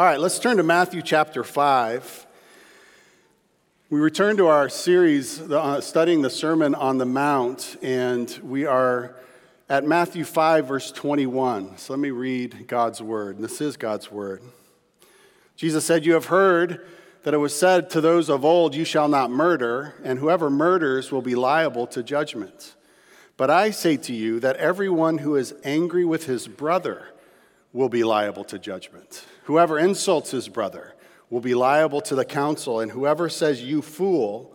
All right, let's turn to Matthew chapter 5. We return to our series uh, studying the Sermon on the Mount, and we are at Matthew 5, verse 21. So let me read God's word. And this is God's word. Jesus said, You have heard that it was said to those of old, You shall not murder, and whoever murders will be liable to judgment. But I say to you that everyone who is angry with his brother will be liable to judgment. Whoever insults his brother will be liable to the council, and whoever says, You fool,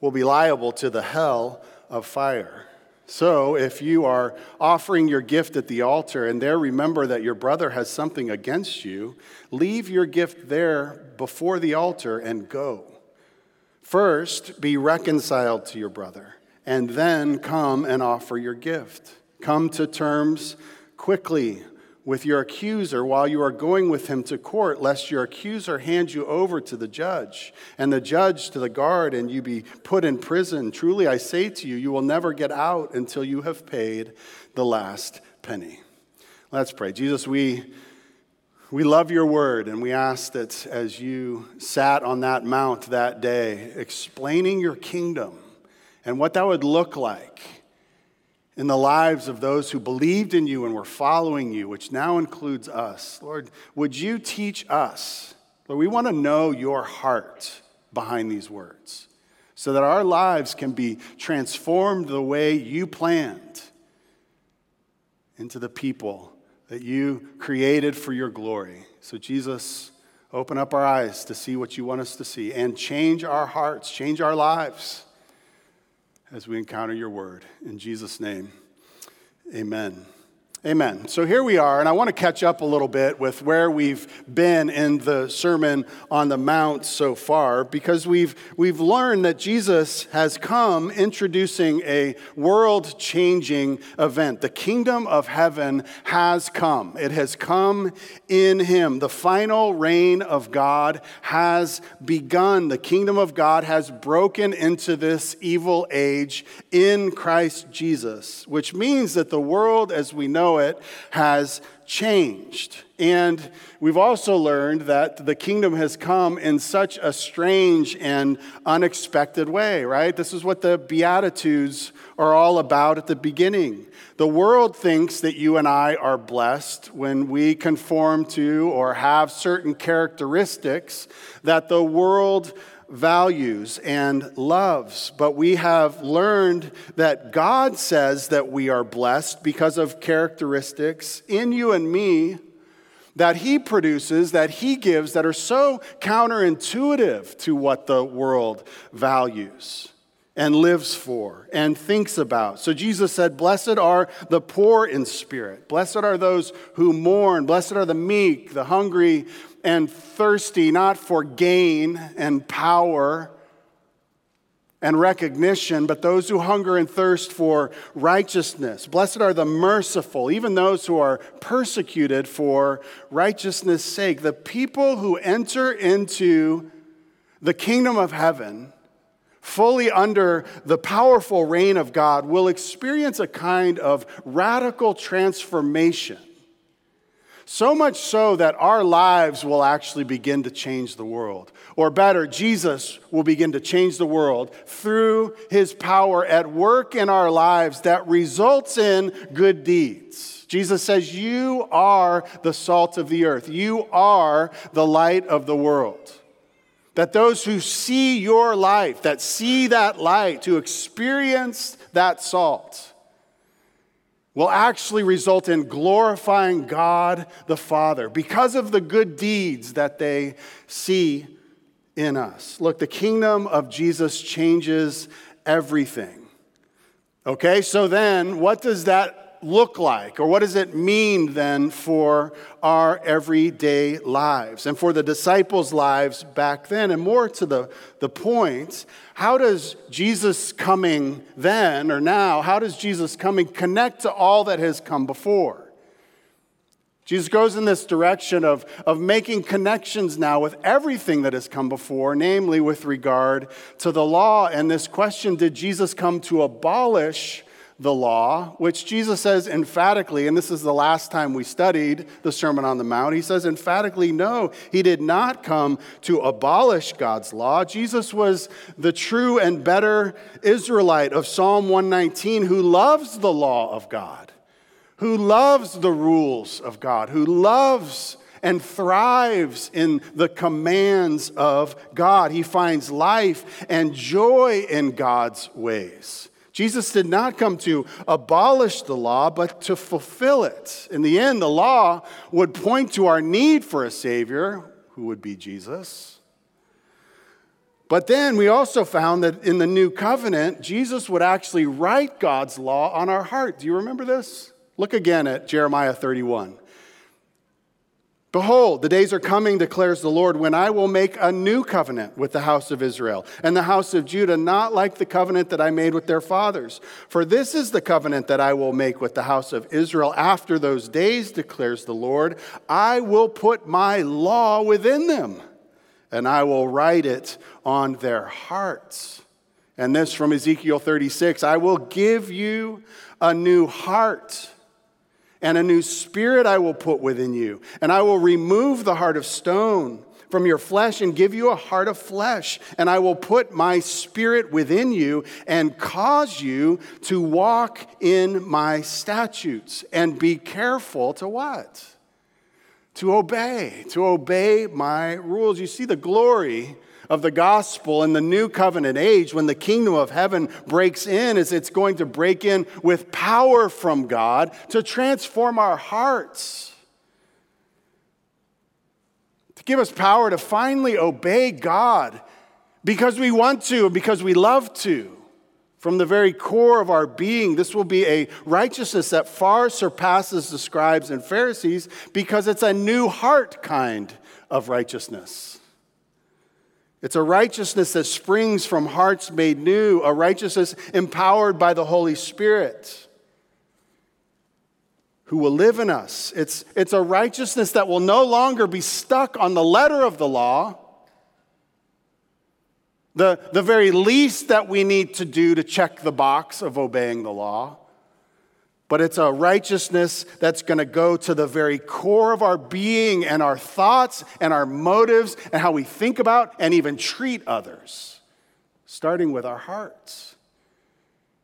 will be liable to the hell of fire. So, if you are offering your gift at the altar and there remember that your brother has something against you, leave your gift there before the altar and go. First, be reconciled to your brother, and then come and offer your gift. Come to terms quickly with your accuser while you are going with him to court, lest your accuser hand you over to the judge, and the judge to the guard, and you be put in prison. Truly, I say to you, you will never get out until you have paid the last penny. Let's pray. Jesus, we, we love your word, and we ask that as you sat on that mount that day, explaining your kingdom and what that would look like in the lives of those who believed in you and were following you, which now includes us. Lord, would you teach us? Lord, we want to know your heart behind these words so that our lives can be transformed the way you planned into the people that you created for your glory. So, Jesus, open up our eyes to see what you want us to see and change our hearts, change our lives as we encounter your word. In Jesus' name, amen. Amen. So here we are, and I want to catch up a little bit with where we've been in the Sermon on the Mount so far, because we've, we've learned that Jesus has come introducing a world changing event. The kingdom of heaven has come, it has come in Him. The final reign of God has begun. The kingdom of God has broken into this evil age in Christ Jesus, which means that the world as we know it has changed. And we've also learned that the kingdom has come in such a strange and unexpected way, right? This is what the Beatitudes are all about at the beginning. The world thinks that you and I are blessed when we conform to or have certain characteristics that the world values and loves. But we have learned that God says that we are blessed because of characteristics in you and me that He produces, that He gives, that are so counterintuitive to what the world values and lives for and thinks about. So Jesus said, Blessed are the poor in spirit. Blessed are those who mourn. Blessed are the meek, the hungry and thirsty, not for gain and power and recognition, but those who hunger and thirst for righteousness. Blessed are the merciful, even those who are persecuted for righteousness' sake. The people who enter into the kingdom of heaven fully under the powerful reign of God will experience a kind of radical transformation so much so that our lives will actually begin to change the world. Or better, Jesus will begin to change the world through his power at work in our lives that results in good deeds. Jesus says, You are the salt of the earth, you are the light of the world. That those who see your life, that see that light, who experience that salt, will actually result in glorifying God the Father because of the good deeds that they see in us. Look, the kingdom of Jesus changes everything. Okay, so then what does that look like? Or what does it mean then for our everyday lives and for the disciples' lives back then? And more to the, the point, how does Jesus coming then or now, how does Jesus coming connect to all that has come before? Jesus goes in this direction of, of making connections now with everything that has come before, namely with regard to the law. And this question did Jesus come to abolish the law, which Jesus says emphatically, and this is the last time we studied the Sermon on the Mount, he says emphatically, no, he did not come to abolish God's law. Jesus was the true and better Israelite of Psalm 119 who loves the law of God, who loves the rules of God, who loves and thrives in the commands of God. He finds life and joy in God's ways. Jesus did not come to abolish the law, but to fulfill it. In the end, the law would point to our need for a Savior, who would be Jesus. But then we also found that in the new covenant, Jesus would actually write God's law on our heart. Do you remember this? Look again at Jeremiah 31. Behold, the days are coming, declares the Lord, when I will make a new covenant with the house of Israel and the house of Judah, not like the covenant that I made with their fathers. For this is the covenant that I will make with the house of Israel after those days, declares the Lord. I will put my law within them, and I will write it on their hearts. And this from Ezekiel 36 I will give you a new heart and a new spirit I will put within you. And I will remove the heart of stone from your flesh and give you a heart of flesh. And I will put my spirit within you and cause you to walk in my statutes and be careful to what? To obey, to obey my rules. You see the glory of the gospel in the new covenant age, when the kingdom of heaven breaks in, is it's going to break in with power from God to transform our hearts. To give us power to finally obey God because we want to, because we love to. From the very core of our being, this will be a righteousness that far surpasses the scribes and Pharisees because it's a new heart kind of righteousness. It's a righteousness that springs from hearts made new, a righteousness empowered by the Holy Spirit who will live in us. It's, it's a righteousness that will no longer be stuck on the letter of the law. The, the very least that we need to do to check the box of obeying the law but it's a righteousness that's going to go to the very core of our being and our thoughts and our motives and how we think about and even treat others, starting with our hearts.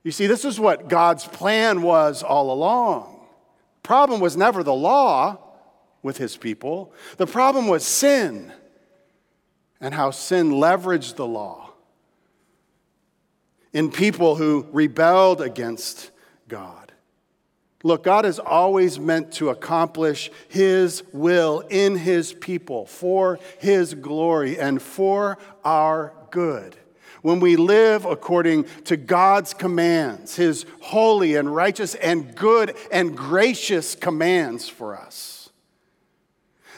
You see, this is what God's plan was all along. The problem was never the law with his people, the problem was sin and how sin leveraged the law in people who rebelled against God. Look, God is always meant to accomplish His will in His people for His glory and for our good. When we live according to God's commands, His holy and righteous and good and gracious commands for us,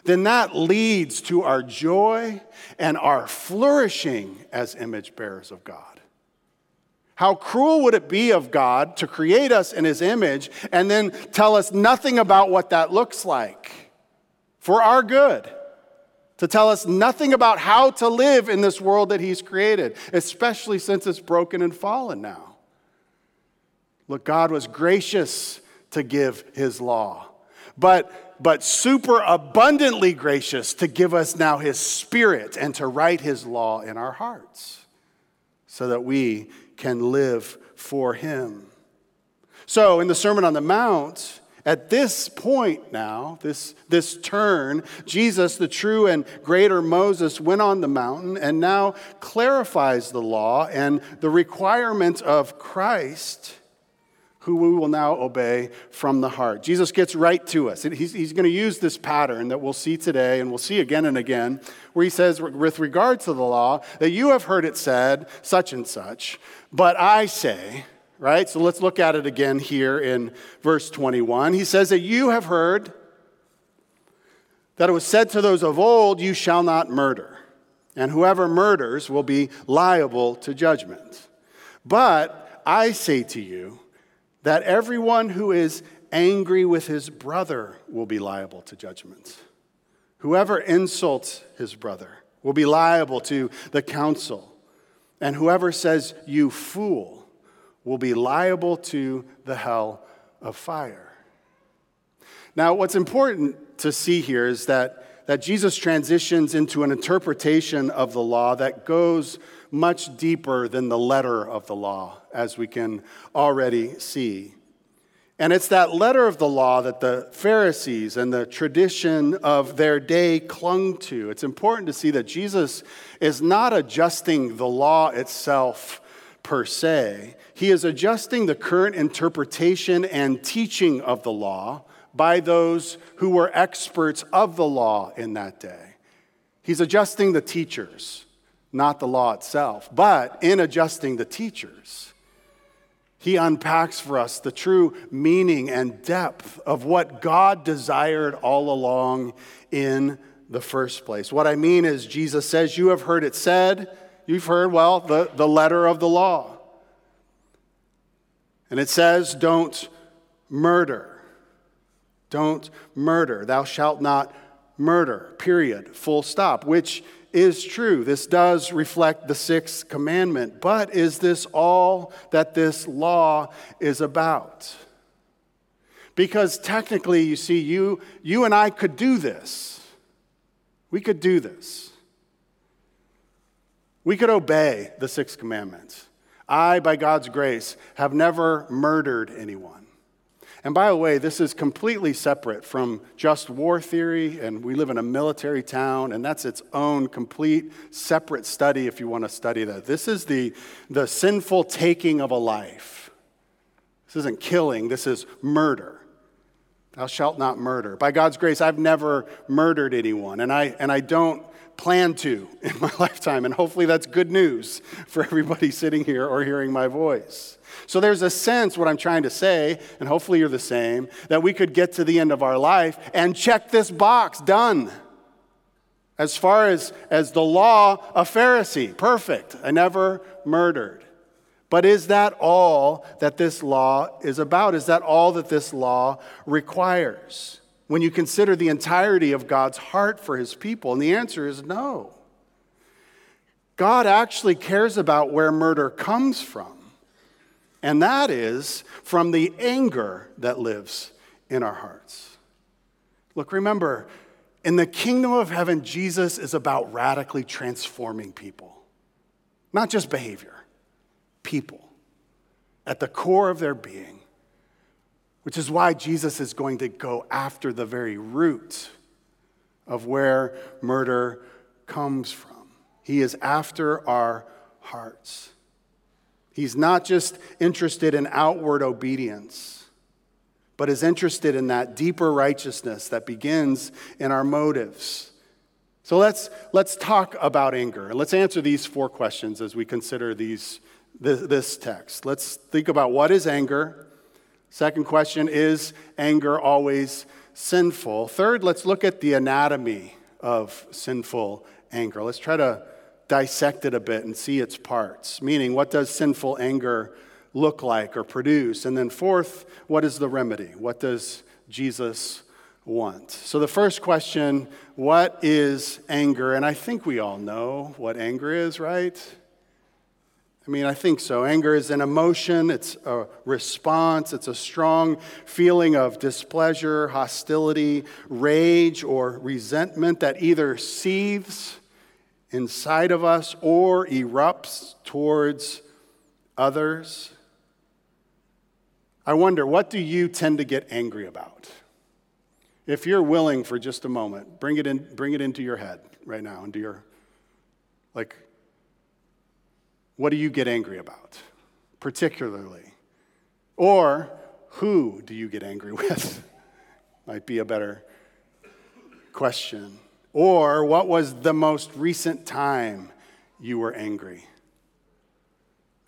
then that leads to our joy and our flourishing as image bearers of God. How cruel would it be of God to create us in his image and then tell us nothing about what that looks like for our good? To tell us nothing about how to live in this world that he's created, especially since it's broken and fallen now. Look, God was gracious to give his law, but, but super abundantly gracious to give us now his spirit and to write his law in our hearts so that we can live for him. So, in the Sermon on the Mount, at this point now, this, this turn, Jesus, the true and greater Moses, went on the mountain and now clarifies the law and the requirement of Christ who we will now obey from the heart. Jesus gets right to us. He's, he's going to use this pattern that we'll see today and we'll see again and again, where he says, with regard to the law, that you have heard it said, such and such, but I say, right? So let's look at it again here in verse 21. He says that you have heard that it was said to those of old, You shall not murder, and whoever murders will be liable to judgment. But I say to you, that everyone who is angry with his brother will be liable to judgment. Whoever insults his brother will be liable to the council. And whoever says, you fool, will be liable to the hell of fire. Now, what's important to see here is that, that Jesus transitions into an interpretation of the law that goes much deeper than the letter of the law, as we can already see. And it's that letter of the law that the Pharisees and the tradition of their day clung to. It's important to see that Jesus is not adjusting the law itself per se, he is adjusting the current interpretation and teaching of the law by those who were experts of the law in that day. He's adjusting the teachers, not the law itself. But in adjusting the teachers, he unpacks for us the true meaning and depth of what God desired all along in the first place. What I mean is, Jesus says, You have heard it said, you've heard, well, the, the letter of the law. And it says, Don't murder. Don't murder. Thou shalt not murder, period, full stop, which is true. This does reflect the sixth commandment. But is this all that this law is about? Because technically, you see, you, you and I could do this. We could do this. We could obey the sixth commandment. I, by God's grace, have never murdered anyone. And by the way, this is completely separate from just war theory, and we live in a military town, and that's its own complete separate study if you want to study that. This is the, the sinful taking of a life. This isn't killing, this is murder. Thou shalt not murder. By God's grace, I've never murdered anyone, and I, and I don't plan to in my lifetime, and hopefully that's good news for everybody sitting here or hearing my voice. So there's a sense, what I'm trying to say, and hopefully you're the same, that we could get to the end of our life and check this box, done. As far as, as the law, a Pharisee, perfect. I never murdered. But is that all that this law is about? Is that all that this law requires? When you consider the entirety of God's heart for his people? And the answer is no. God actually cares about where murder comes from and that is from the anger that lives in our hearts. Look, remember, in the kingdom of heaven, Jesus is about radically transforming people, not just behavior, people at the core of their being, which is why Jesus is going to go after the very root of where murder comes from. He is after our hearts. He's not just interested in outward obedience, but is interested in that deeper righteousness that begins in our motives. So let's, let's talk about anger and let's answer these four questions as we consider these, this, this text. Let's think about what is anger. Second question is anger always sinful? Third, let's look at the anatomy of sinful anger. Let's try to dissect it a bit and see its parts. Meaning, what does sinful anger look like or produce? And then, fourth, what is the remedy? What does Jesus want? So, the first question what is anger? And I think we all know what anger is, right? I mean, I think so. Anger is an emotion, it's a response, it's a strong feeling of displeasure, hostility, rage, or resentment that either seethes inside of us or erupts towards others. I wonder, what do you tend to get angry about? If you're willing for just a moment, bring it, in, bring it into your head right now, into your, like, what do you get angry about, particularly? Or who do you get angry with? Might be a better question. Or what was the most recent time you were angry?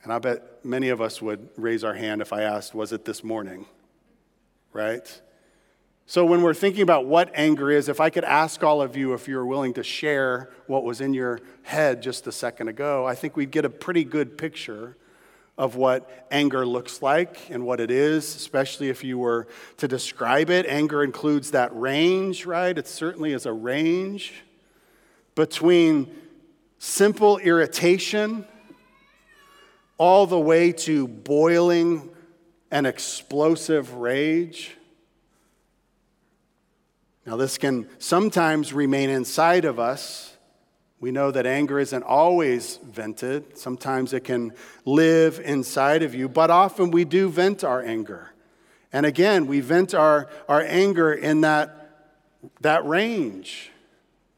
And I bet many of us would raise our hand if I asked, was it this morning? Right? So, when we're thinking about what anger is, if I could ask all of you if you're willing to share what was in your head just a second ago, I think we'd get a pretty good picture of what anger looks like and what it is, especially if you were to describe it. Anger includes that range, right? It certainly is a range between simple irritation all the way to boiling and explosive rage. Now, this can sometimes remain inside of us. We know that anger isn't always vented. Sometimes it can live inside of you, but often we do vent our anger. And again, we vent our, our anger in that, that range,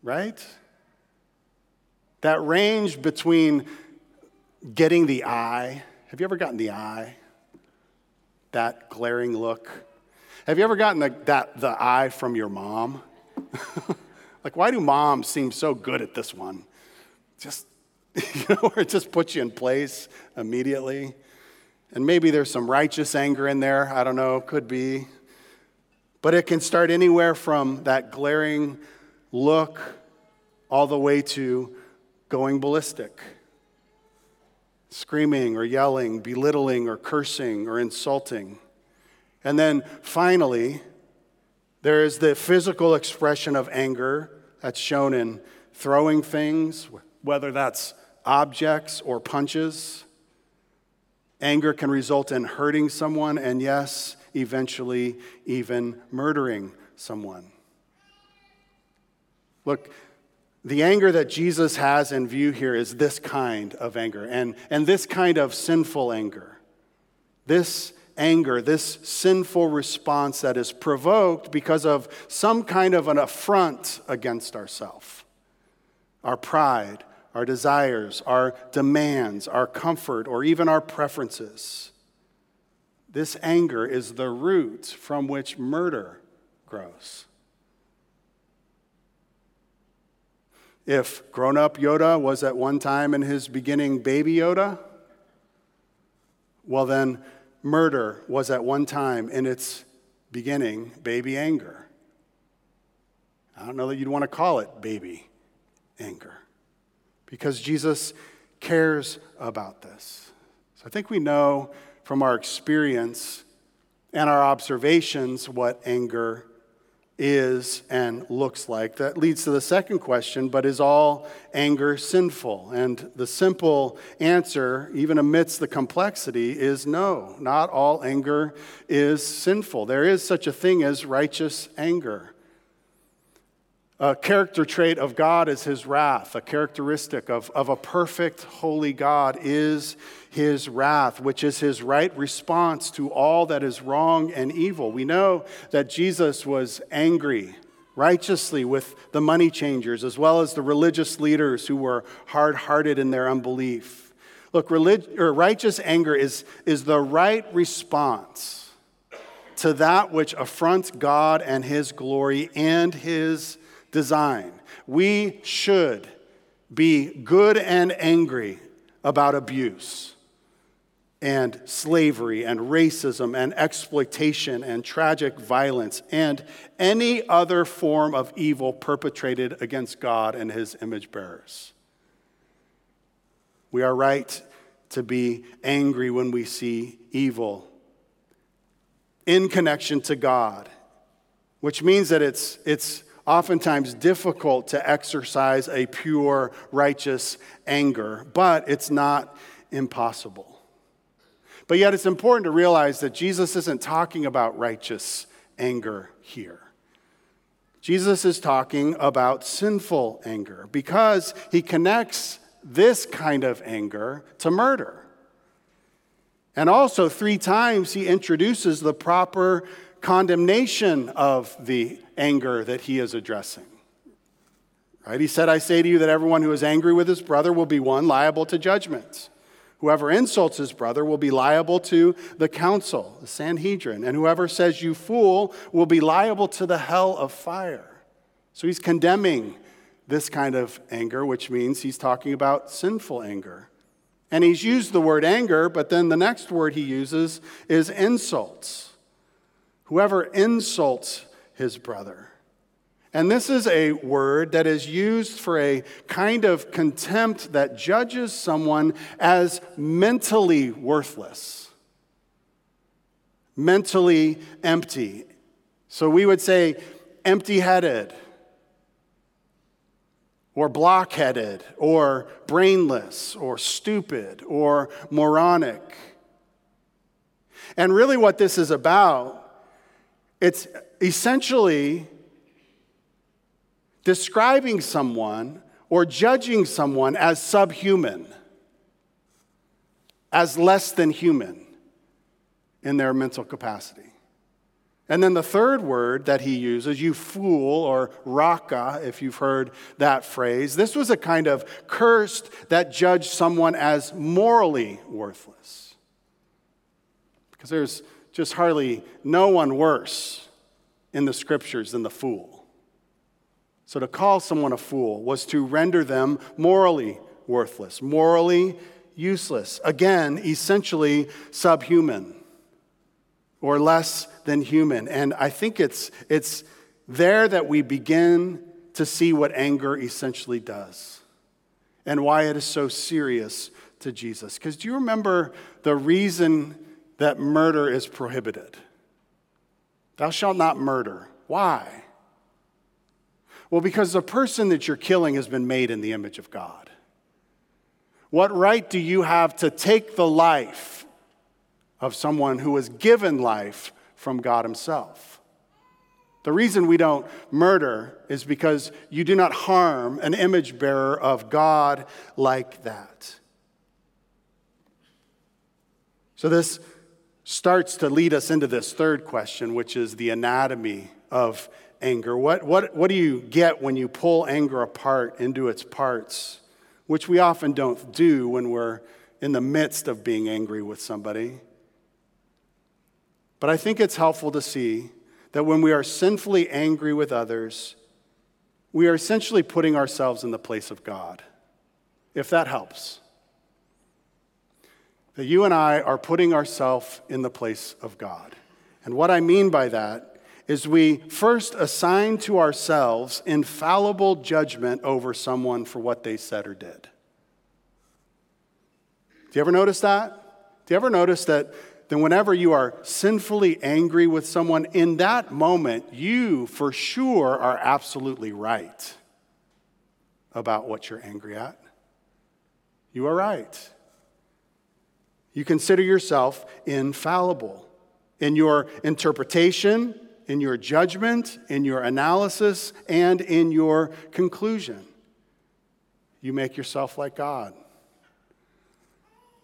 right? That range between getting the eye. Have you ever gotten the eye? That glaring look. Have you ever gotten the, that, the eye from your mom? like, why do moms seem so good at this one? Just, you know, where it just puts you in place immediately. And maybe there's some righteous anger in there. I don't know, could be. But it can start anywhere from that glaring look all the way to going ballistic screaming or yelling, belittling or cursing or insulting. And then finally, there is the physical expression of anger that's shown in throwing things, whether that's objects or punches. Anger can result in hurting someone, and yes, eventually even murdering someone. Look, the anger that Jesus has in view here is this kind of anger, and, and this kind of sinful anger. This anger, this sinful response that is provoked because of some kind of an affront against ourself, our pride, our desires, our demands, our comfort, or even our preferences. This anger is the root from which murder grows. If grown up Yoda was at one time in his beginning baby Yoda, well, then murder was at one time in its beginning baby anger. I don't know that you'd want to call it baby anger because Jesus cares about this. So I think we know from our experience and our observations what anger is and looks like. That leads to the second question, but is all anger sinful? And the simple answer, even amidst the complexity, is no. Not all anger is sinful. There is such a thing as righteous anger. A character trait of God is his wrath. A characteristic of, of a perfect, holy God is his wrath, which is his right response to all that is wrong and evil. We know that Jesus was angry righteously with the money changers as well as the religious leaders who were hard hearted in their unbelief. Look, relig- or righteous anger is, is the right response to that which affronts God and his glory and his design. We should be good and angry about abuse and slavery and racism and exploitation and tragic violence and any other form of evil perpetrated against God and his image bearers. We are right to be angry when we see evil in connection to God, which means that it's, it's oftentimes difficult to exercise a pure, righteous anger, but it's not impossible. But yet, it's important to realize that Jesus isn't talking about righteous anger here. Jesus is talking about sinful anger because he connects this kind of anger to murder. And also, three times he introduces the proper condemnation of the anger that he is addressing. Right? He said, I say to you that everyone who is angry with his brother will be one liable to judgment. Whoever insults his brother will be liable to the council, the Sanhedrin, and whoever says you fool will be liable to the hell of fire. So he's condemning this kind of anger, which means he's talking about sinful anger. And he's used the word anger, but then the next word he uses is insults. Whoever insults his brother. And this is a word that is used for a kind of contempt that judges someone as mentally worthless, mentally empty. So we would say empty headed, or blockheaded or brainless or stupid or moronic. And really, what this is about, it's essentially describing someone or judging someone as subhuman, as less than human in their mental capacity. And then the third word that he uses, you fool, or raka, if you've heard that phrase, this was a kind of cursed that judged someone as morally worthless. Because there's just hardly no one worse in the scriptures than the fool. So to call someone a fool was to render them morally worthless, morally useless. Again, essentially subhuman or less than human. And I think it's, it's there that we begin to see what anger essentially does and why it is so serious to Jesus. Because do you remember the reason that murder is prohibited? Thou shalt not murder. Why? Well, because the person that you're killing has been made in the image of God. What right do you have to take the life of someone who was given life from God Himself. The reason we don't murder is because you do not harm an image bearer of God like that. So, this starts to lead us into this third question, which is the anatomy of anger. What, what, what do you get when you pull anger apart into its parts, which we often don't do when we're in the midst of being angry with somebody? But I think it's helpful to see that when we are sinfully angry with others, we are essentially putting ourselves in the place of God, if that helps. That you and I are putting ourselves in the place of God. And what I mean by that is we first assign to ourselves infallible judgment over someone for what they said or did. Do you ever notice that? Do you ever notice that then whenever you are sinfully angry with someone, in that moment, you for sure are absolutely right about what you're angry at. You are right. You consider yourself infallible in your interpretation, in your judgment, in your analysis, and in your conclusion. You make yourself like God.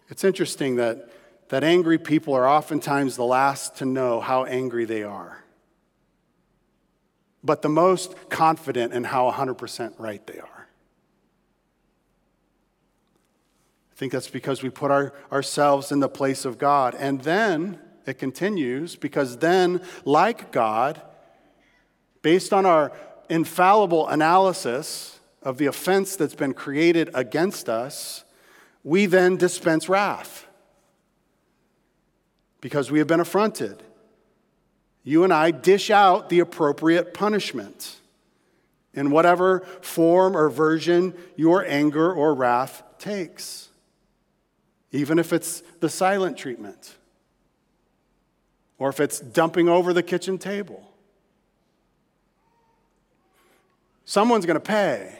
It's interesting that that angry people are oftentimes the last to know how angry they are, but the most confident in how 100% right they are. I think that's because we put our, ourselves in the place of God. And then it continues because then, like God, based on our infallible analysis of the offense that's been created against us, we then dispense wrath because we have been affronted. You and I dish out the appropriate punishment in whatever form or version your anger or wrath takes, even if it's the silent treatment or if it's dumping over the kitchen table. Someone's going to pay.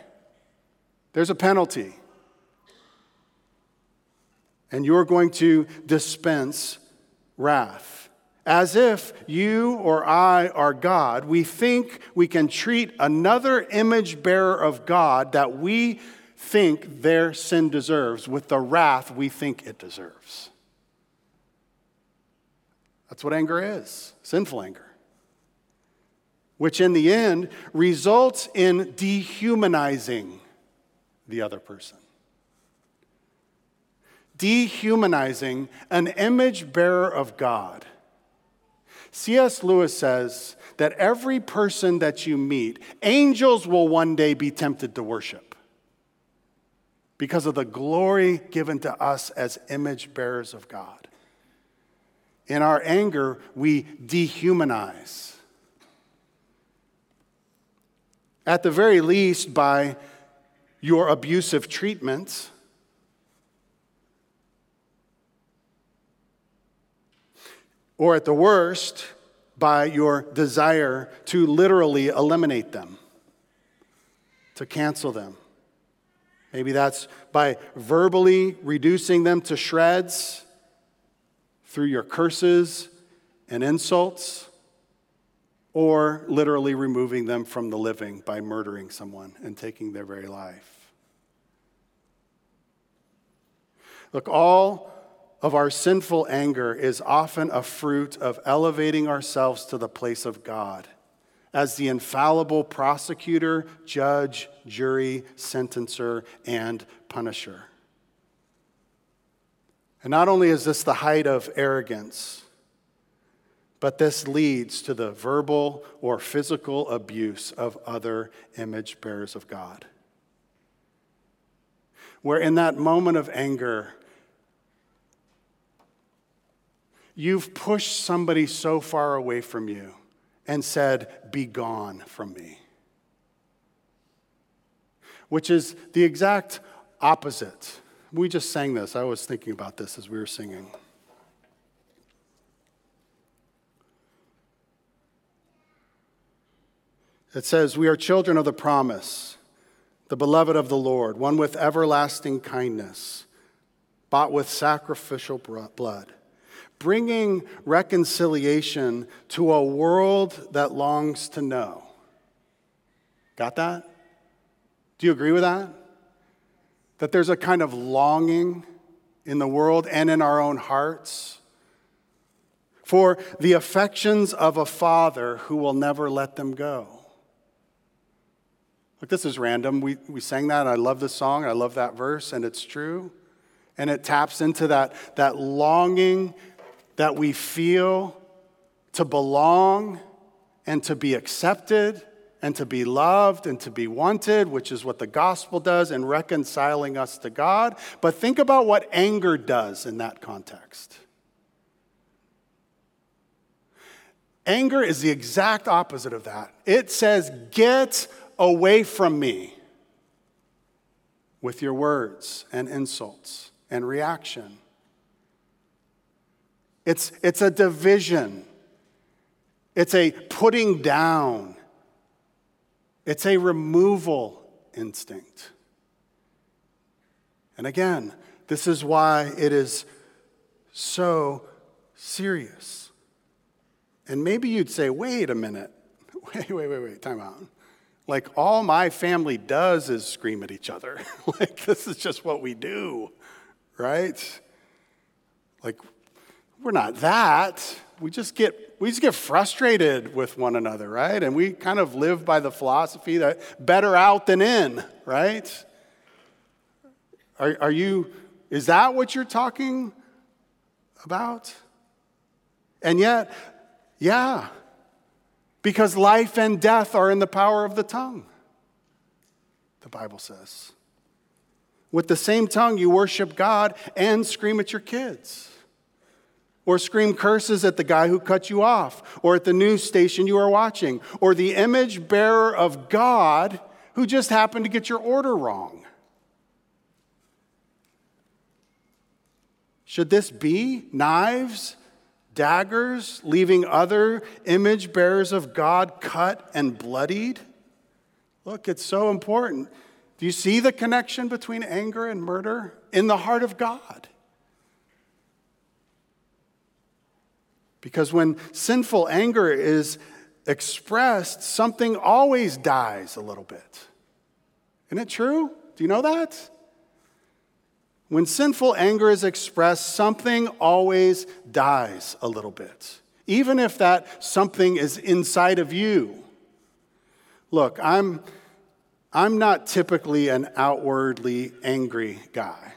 There's a penalty. And you're going to dispense wrath. As if you or I are God, we think we can treat another image bearer of God that we think their sin deserves with the wrath we think it deserves. That's what anger is sinful anger, which in the end results in dehumanizing the other person dehumanizing an image bearer of God. C.S. Lewis says that every person that you meet, angels will one day be tempted to worship because of the glory given to us as image bearers of God. In our anger, we dehumanize. At the very least, by your abusive treatments, or at the worst, by your desire to literally eliminate them, to cancel them, Maybe that's by verbally reducing them to shreds through your curses and insults, or literally removing them from the living by murdering someone and taking their very life. Look, all of our sinful anger is often a fruit of elevating ourselves to the place of God as the infallible prosecutor, judge, jury, sentencer, and punisher. And not only is this the height of arrogance, but this leads to the verbal or physical abuse of other image bearers of God. Where in that moment of anger, you've pushed somebody so far away from you and said, Be gone from me. Which is the exact opposite. We just sang this. I was thinking about this as we were singing. It says, We are children of the promise, the beloved of the Lord, one with everlasting kindness, bought with sacrificial blood bringing reconciliation to a world that longs to know. Got that? Do you agree with that? That there's a kind of longing in the world and in our own hearts for the affections of a father who will never let them go. Look, this is random. We, we sang that. I love this song. I love that verse, and it's true. And it taps into that, that longing that we feel to belong and to be accepted and to be loved and to be wanted, which is what the gospel does in reconciling us to God. But think about what anger does in that context. Anger is the exact opposite of that. It says, Get away from me with your words and insults and reaction. It's, it's a division, it's a putting down, it's a removal instinct. And again, this is why it is so serious. And maybe you'd say, wait a minute, wait, wait, wait, wait, time out. Like, all my family does is scream at each other. like, this is just what we do, right? Like, we're not that. We just get we just get frustrated with one another, right? And we kind of live by the philosophy that better out than in, right? Are, are you, is that what you're talking about? And yet, yeah, because life and death are in the power of the tongue, the Bible says. With the same tongue, you worship God and scream at your kids or scream curses at the guy who cut you off, or at the news station you are watching, or the image bearer of God who just happened to get your order wrong. Should this be knives, daggers, leaving other image bearers of God cut and bloodied? Look, it's so important. Do you see the connection between anger and murder in the heart of God? Because when sinful anger is expressed, something always dies a little bit. Isn't it true? Do you know that? When sinful anger is expressed, something always dies a little bit, even if that something is inside of you. Look, I'm, I'm not typically an outwardly angry guy,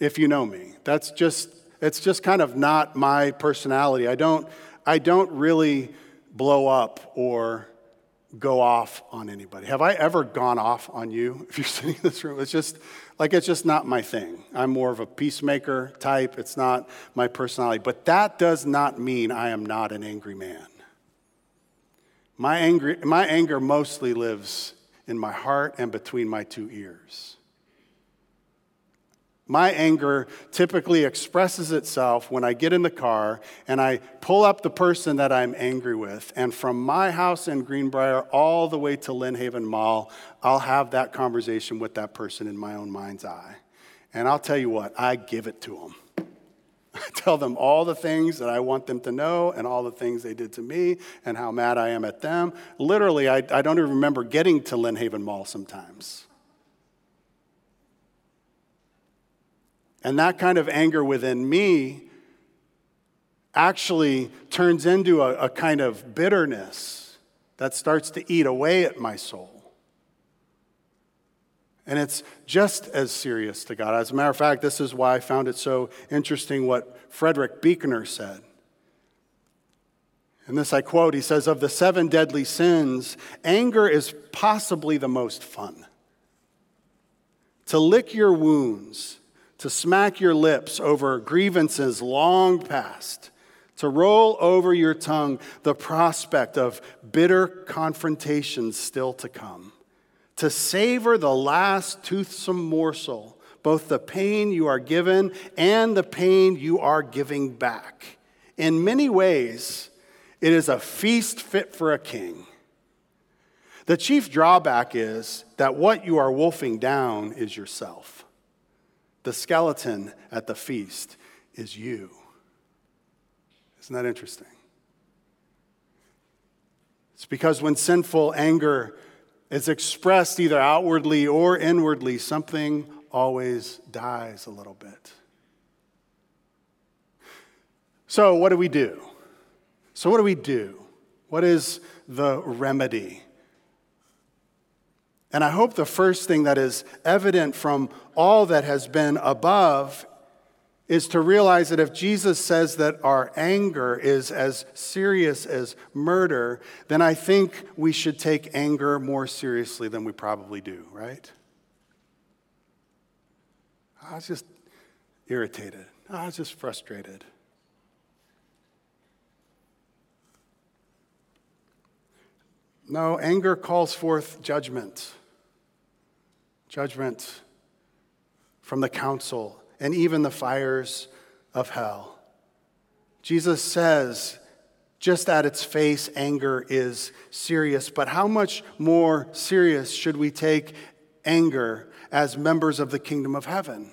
if you know me. That's just it's just kind of not my personality. I don't, I don't really blow up or go off on anybody. Have I ever gone off on you if you're sitting in this room? It's just like it's just not my thing. I'm more of a peacemaker type. It's not my personality. But that does not mean I am not an angry man. My, angry, my anger mostly lives in my heart and between my two ears. My anger typically expresses itself when I get in the car and I pull up the person that I'm angry with. And from my house in Greenbrier all the way to Lynnhaven Mall, I'll have that conversation with that person in my own mind's eye. And I'll tell you what, I give it to them. I tell them all the things that I want them to know and all the things they did to me and how mad I am at them. Literally, I, I don't even remember getting to Lynnhaven Mall sometimes. And that kind of anger within me actually turns into a, a, kind of bitterness that starts to eat away at my soul. And it's just as serious to God. As a matter of fact, this is why I found it so interesting what Frederick Buechner said. And this I quote he says, Of the seven deadly sins, anger is possibly the most fun. To lick your wounds, to smack your lips over grievances long past, to roll over your tongue the prospect of bitter confrontations still to come, to savor the last toothsome morsel, both the pain you are given and the pain you are giving back. In many ways, it is a feast fit for a king. The chief drawback is that what you are wolfing down is yourself. The skeleton at the feast is you. Isn't that interesting? It's because when sinful anger is expressed either outwardly or inwardly, something always dies a little bit. So, what do we do? So, what do we do? What is the remedy? And I hope the first thing that is evident from all that has been above is to realize that if Jesus says that our anger is as serious as murder, then I think we should take anger more seriously than we probably do, right? I was just irritated. I was just frustrated. No, anger calls forth judgment judgment from the council and even the fires of hell. Jesus says, just at its face, anger is serious, but how much more serious should we take anger as members of the kingdom of heaven?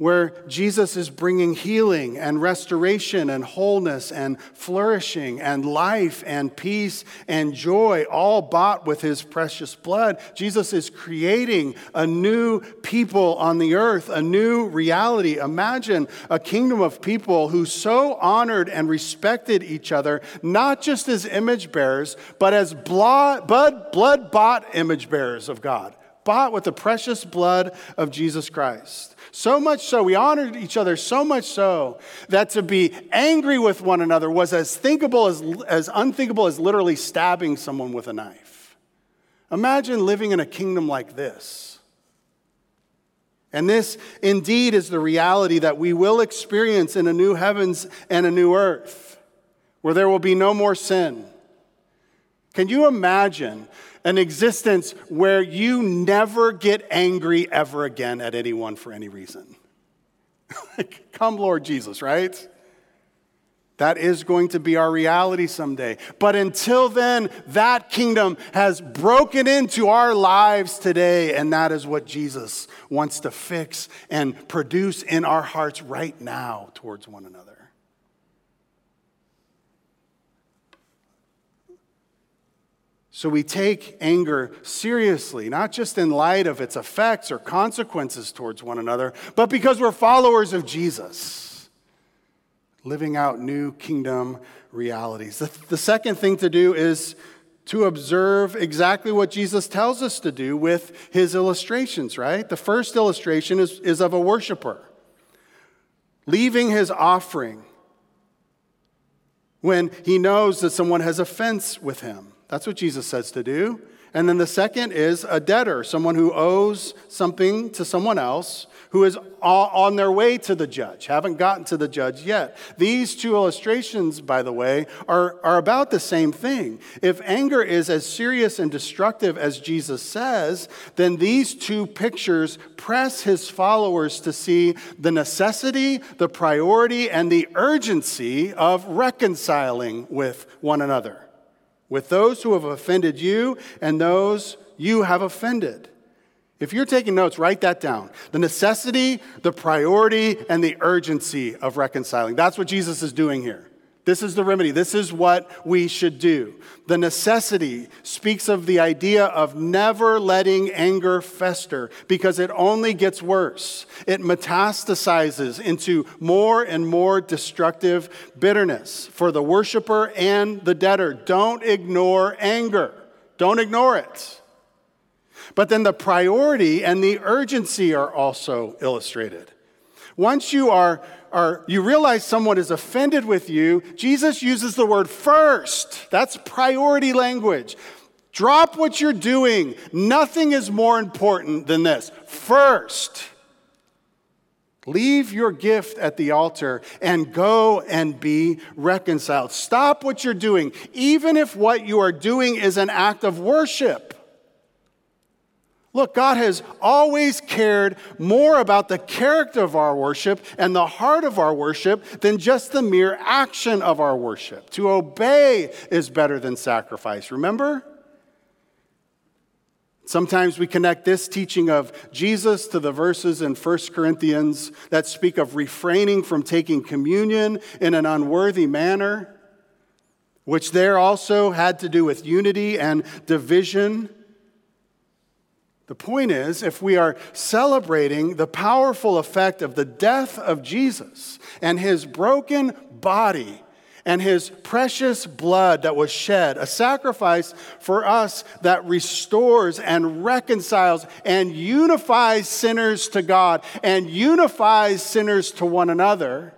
Where Jesus is bringing healing and restoration and wholeness and flourishing and life and peace and joy, all bought with his precious blood. Jesus is creating a new people on the earth, a new reality. Imagine a kingdom of people who so honored and respected each other, not just as image bearers, but as blood, bought image bearers of God bought with the precious blood of Jesus Christ. So much so, we honored each other so much so that to be angry with one another was as thinkable as, as unthinkable as literally stabbing someone with a knife. Imagine living in a kingdom like this. And this indeed is the reality that we will experience in a new heavens and a new earth, where there will be no more sin. Can you imagine an existence where you never get angry ever again at anyone for any reason. Come, Lord Jesus, right? That is going to be our reality someday. But until then, that kingdom has broken into our lives today, and that is what Jesus wants to fix and produce in our hearts right now towards one another. So we take anger seriously, not just in light of its effects or consequences towards one another, but because we're followers of Jesus, living out new kingdom realities. The, the second thing to do is to observe exactly what Jesus tells us to do with his illustrations, right? The first illustration is, is of a worshiper leaving his offering when he knows that someone has offense with him. That's what Jesus says to do. And then the second is a debtor, someone who owes something to someone else who is on their way to the judge, haven't gotten to the judge yet. These two illustrations, by the way, are, are about the same thing. If anger is as serious and destructive as Jesus says, then these two pictures press his followers to see the necessity, the priority, and the urgency of reconciling with one another with those who have offended you and those you have offended. If you're taking notes, write that down. The necessity, the priority, and the urgency of reconciling. That's what Jesus is doing here. This is the remedy. This is what we should do. The necessity speaks of the idea of never letting anger fester because it only gets worse. It metastasizes into more and more destructive bitterness for the worshiper and the debtor. Don't ignore anger, don't ignore it. But then the priority and the urgency are also illustrated. Once you are are you realize someone is offended with you, Jesus uses the word first. That's priority language. Drop what you're doing. Nothing is more important than this. First, leave your gift at the altar and go and be reconciled. Stop what you're doing, even if what you are doing is an act of worship. Look, God has always cared more about the character of our worship and the heart of our worship than just the mere action of our worship. To obey is better than sacrifice, remember? Sometimes we connect this teaching of Jesus to the verses in 1 Corinthians that speak of refraining from taking communion in an unworthy manner, which there also had to do with unity and division. The point is, if we are celebrating the powerful effect of the death of Jesus and his broken body and his precious blood that was shed, a sacrifice for us that restores and reconciles and unifies sinners to God and unifies sinners to one another,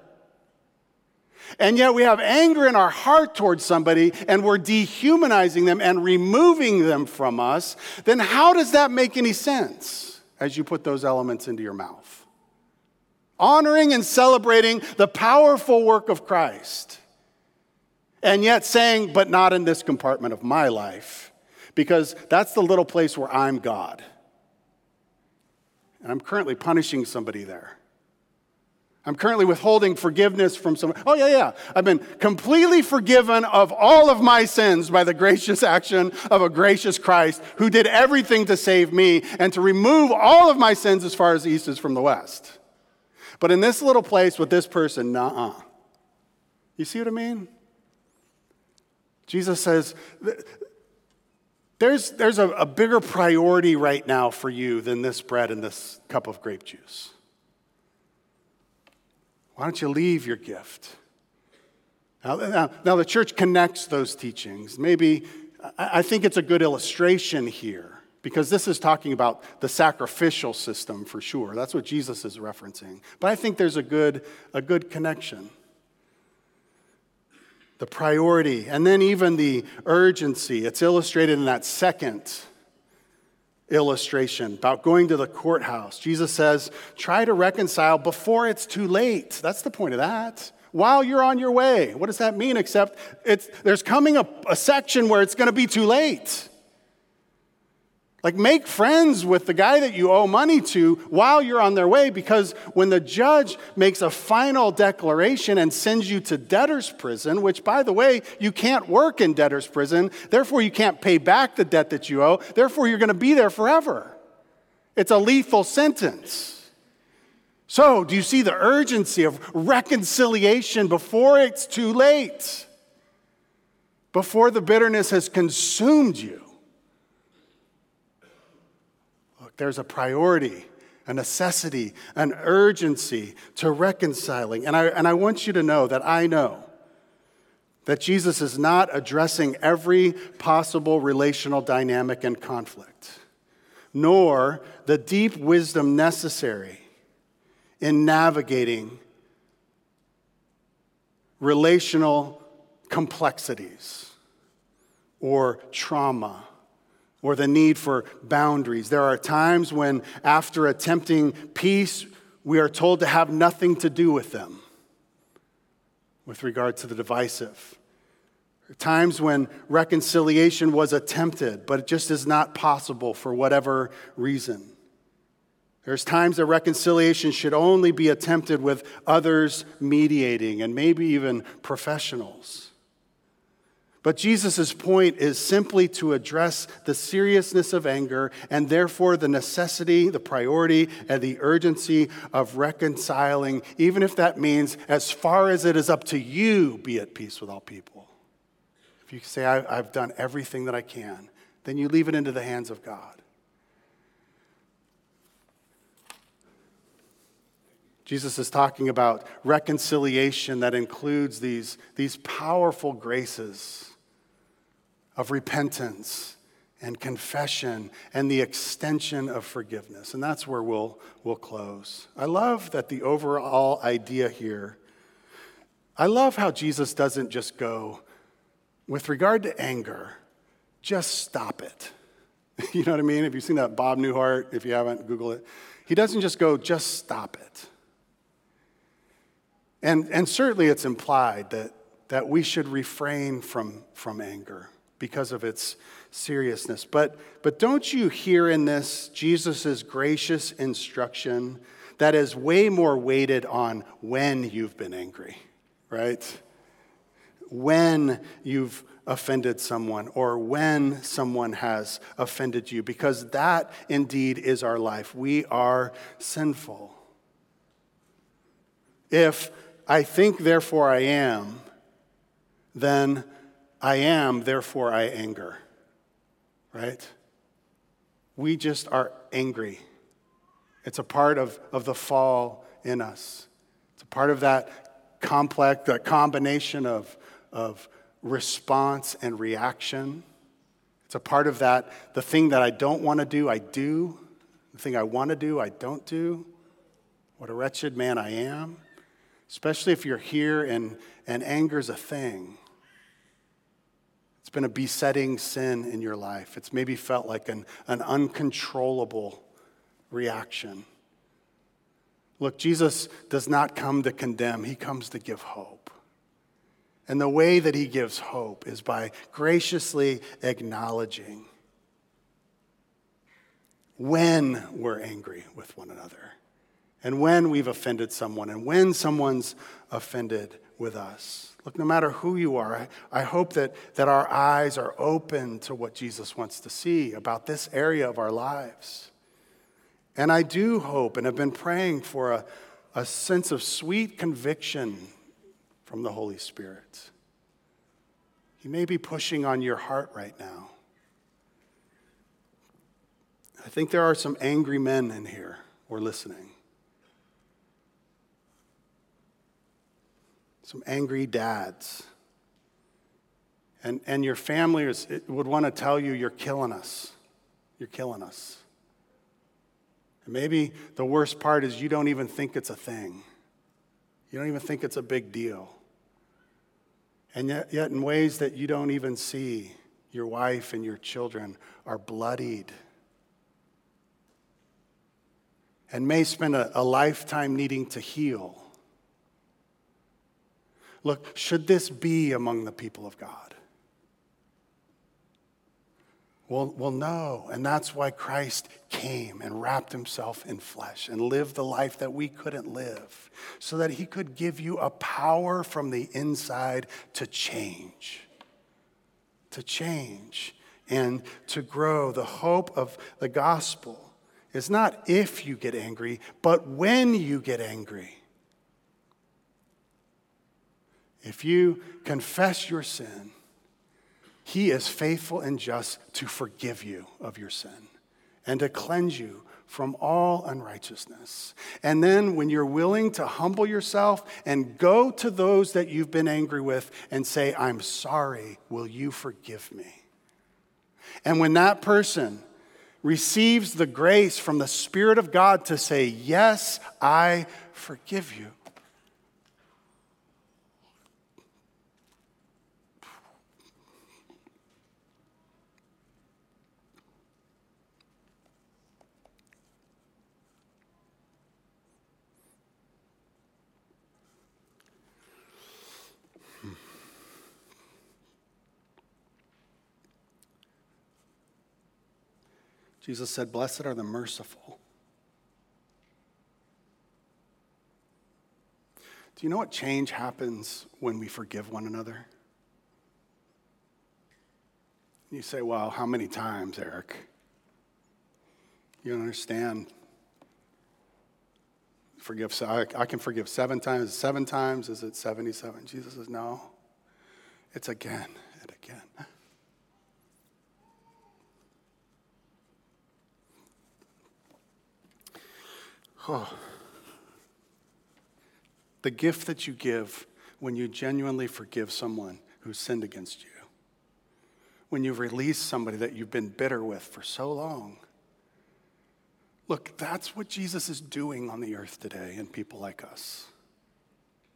and yet we have anger in our heart towards somebody and we're dehumanizing them and removing them from us, then how does that make any sense as you put those elements into your mouth? Honoring and celebrating the powerful work of Christ, and yet saying, but not in this compartment of my life, because that's the little place where I'm God. And I'm currently punishing somebody there. I'm currently withholding forgiveness from someone. Oh, yeah, yeah. I've been completely forgiven of all of my sins by the gracious action of a gracious Christ who did everything to save me and to remove all of my sins as far as the east is from the west. But in this little place with this person, nah uh. You see what I mean? Jesus says, there's, there's a, a bigger priority right now for you than this bread and this cup of grape juice. Why don't you leave your gift? Now, now, now, the church connects those teachings. Maybe, I think it's a good illustration here because this is talking about the sacrificial system for sure. That's what Jesus is referencing. But I think there's a good, a good connection. The priority, and then even the urgency. It's illustrated in that second illustration about going to the courthouse. Jesus says, try to reconcile before it's too late. That's the point of that. While you're on your way. What does that mean? Except it's, there's coming a, a section where it's going to be too late. Like, make friends with the guy that you owe money to while you're on their way, because when the judge makes a final declaration and sends you to debtor's prison, which, by the way, you can't work in debtor's prison, therefore, you can't pay back the debt that you owe, therefore, you're going to be there forever. It's a lethal sentence. So, do you see the urgency of reconciliation before it's too late? Before the bitterness has consumed you? There's a priority, a necessity, an urgency to reconciling. And I, and I want you to know that I know that Jesus is not addressing every possible relational dynamic and conflict, nor the deep wisdom necessary in navigating relational complexities or trauma or the need for boundaries. There are times when, after attempting peace, we are told to have nothing to do with them with regard to the divisive. There are times when reconciliation was attempted, but it just is not possible for whatever reason. There's times that reconciliation should only be attempted with others mediating and maybe even professionals. But Jesus' point is simply to address the seriousness of anger and therefore the necessity, the priority, and the urgency of reconciling, even if that means, as far as it is up to you, be at peace with all people. If you say, I've done everything that I can, then you leave it into the hands of God. Jesus is talking about reconciliation that includes these, these powerful graces of repentance and confession and the extension of forgiveness. And that's where we'll, we'll close. I love that the overall idea here, I love how Jesus doesn't just go, with regard to anger, just stop it. you know what I mean? If you've seen that Bob Newhart? If you haven't, Google it. He doesn't just go, just stop it. And, and certainly it's implied that, that we should refrain from, from anger because of its seriousness. But, but don't you hear in this Jesus' gracious instruction that is way more weighted on when you've been angry, right? When you've offended someone or when someone has offended you, because that indeed is our life. We are sinful. If I think, therefore I am, then I am, therefore I anger. Right? We just are angry. It's a part of, of the fall in us. It's a part of that complex, that combination of, of response and reaction. It's a part of that, the thing that I don't want to do, I do. The thing I want to do, I don't do. What a wretched man I am. Especially if you're here and, and anger's a thing been a besetting sin in your life. It's maybe felt like an, an uncontrollable reaction. Look, Jesus does not come to condemn, he comes to give hope. And the way that he gives hope is by graciously acknowledging when we're angry with one another, and when we've offended someone, and when someone's offended with us. Look, no matter who you are, I, I hope that, that our eyes are open to what Jesus wants to see about this area of our lives. And I do hope and have been praying for a, a sense of sweet conviction from the Holy Spirit. He may be pushing on your heart right now. I think there are some angry men in here or listening. Some angry dads. And, and your family is, would want to tell you, you're killing us. You're killing us. And maybe the worst part is you don't even think it's a thing. You don't even think it's a big deal. And yet, yet in ways that you don't even see, your wife and your children are bloodied and may spend a, a lifetime needing to heal. Look, should this be among the people of God? Well, well, no. And that's why Christ came and wrapped himself in flesh and lived the life that we couldn't live, so that he could give you a power from the inside to change. To change and to grow. The hope of the gospel is not if you get angry, but when you get angry. If you confess your sin, he is faithful and just to forgive you of your sin and to cleanse you from all unrighteousness. And then, when you're willing to humble yourself and go to those that you've been angry with and say, I'm sorry, will you forgive me? And when that person receives the grace from the Spirit of God to say, Yes, I forgive you, Jesus said, Blessed are the merciful. Do you know what change happens when we forgive one another? You say, Well, how many times, Eric? You don't understand. Forgive, I, I can forgive seven times. Seven times, is it 77? Jesus says, No, it's again and again. Oh. The gift that you give when you genuinely forgive someone who sinned against you, when you release somebody that you've been bitter with for so long. Look, that's what Jesus is doing on the earth today in people like us.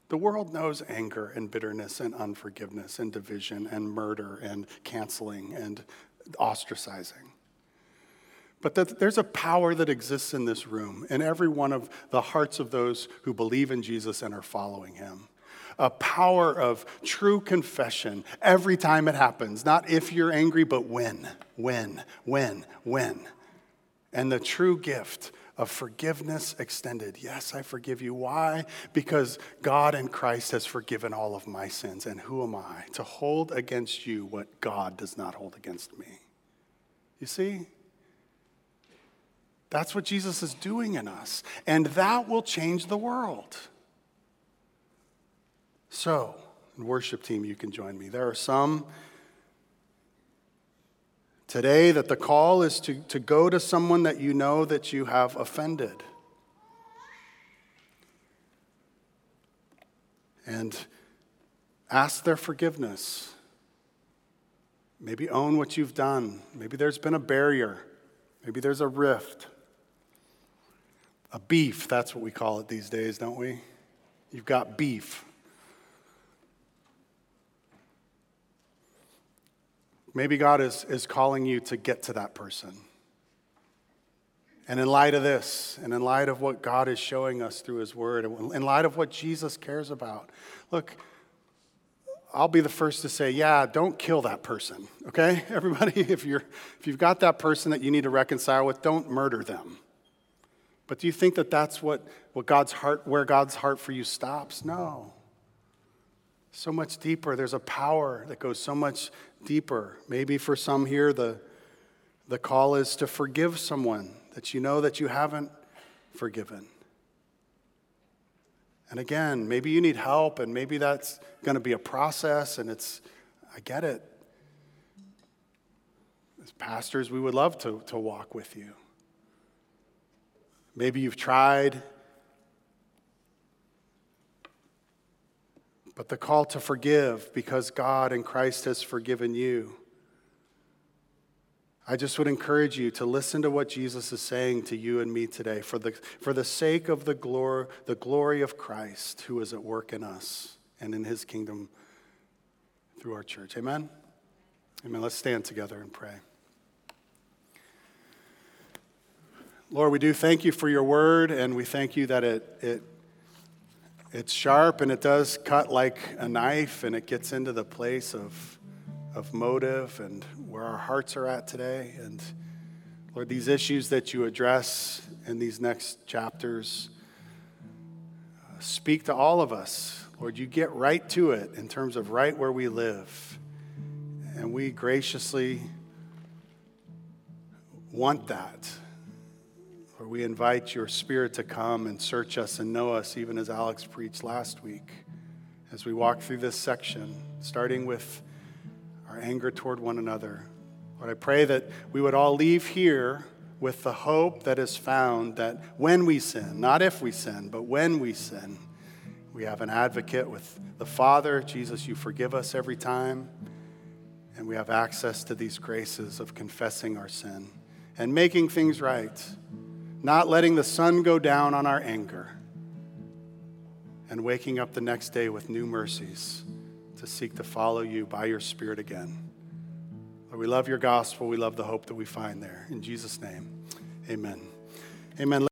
The world knows anger and bitterness and unforgiveness and division and murder and canceling and ostracizing. But that there's a power that exists in this room, in every one of the hearts of those who believe in Jesus and are following him. A power of true confession every time it happens. Not if you're angry, but when, when, when, when. And the true gift of forgiveness extended. Yes, I forgive you. Why? Because God in Christ has forgiven all of my sins. And who am I to hold against you what God does not hold against me? You see? That's what Jesus is doing in us. And that will change the world. So, worship team, you can join me. There are some today that the call is to, to go to someone that you know that you have offended. And ask their forgiveness. Maybe own what you've done. Maybe there's been a barrier. Maybe there's a rift. A beef, that's what we call it these days, don't we? You've got beef. Maybe God is, is calling you to get to that person. And in light of this, and in light of what God is showing us through His Word, in light of what Jesus cares about, look, I'll be the first to say, yeah, don't kill that person, okay? Everybody, if, you're, if you've got that person that you need to reconcile with, don't murder them. But do you think that that's what, what God's heart, where God's heart for you stops? No. So much deeper. There's a power that goes so much deeper. Maybe for some here, the, the call is to forgive someone that you know that you haven't forgiven. And again, maybe you need help, and maybe that's going to be a process, and it's, I get it. As pastors, we would love to, to walk with you. Maybe you've tried, but the call to forgive because God and Christ has forgiven you. I just would encourage you to listen to what Jesus is saying to you and me today for the, for the sake of the glory, the glory of Christ who is at work in us and in his kingdom through our church. Amen? Amen. Let's stand together and pray. Lord, we do thank you for your word, and we thank you that it, it, it's sharp and it does cut like a knife, and it gets into the place of, of motive and where our hearts are at today. And Lord, these issues that you address in these next chapters uh, speak to all of us. Lord, you get right to it in terms of right where we live. And we graciously want that. Lord, we invite your spirit to come and search us and know us, even as Alex preached last week, as we walk through this section, starting with our anger toward one another. Lord, I pray that we would all leave here with the hope that is found that when we sin, not if we sin, but when we sin, we have an advocate with the Father. Jesus, you forgive us every time. And we have access to these graces of confessing our sin and making things right not letting the sun go down on our anger, and waking up the next day with new mercies to seek to follow you by your Spirit again. Lord, we love your gospel. We love the hope that we find there. In Jesus' name, amen. Amen.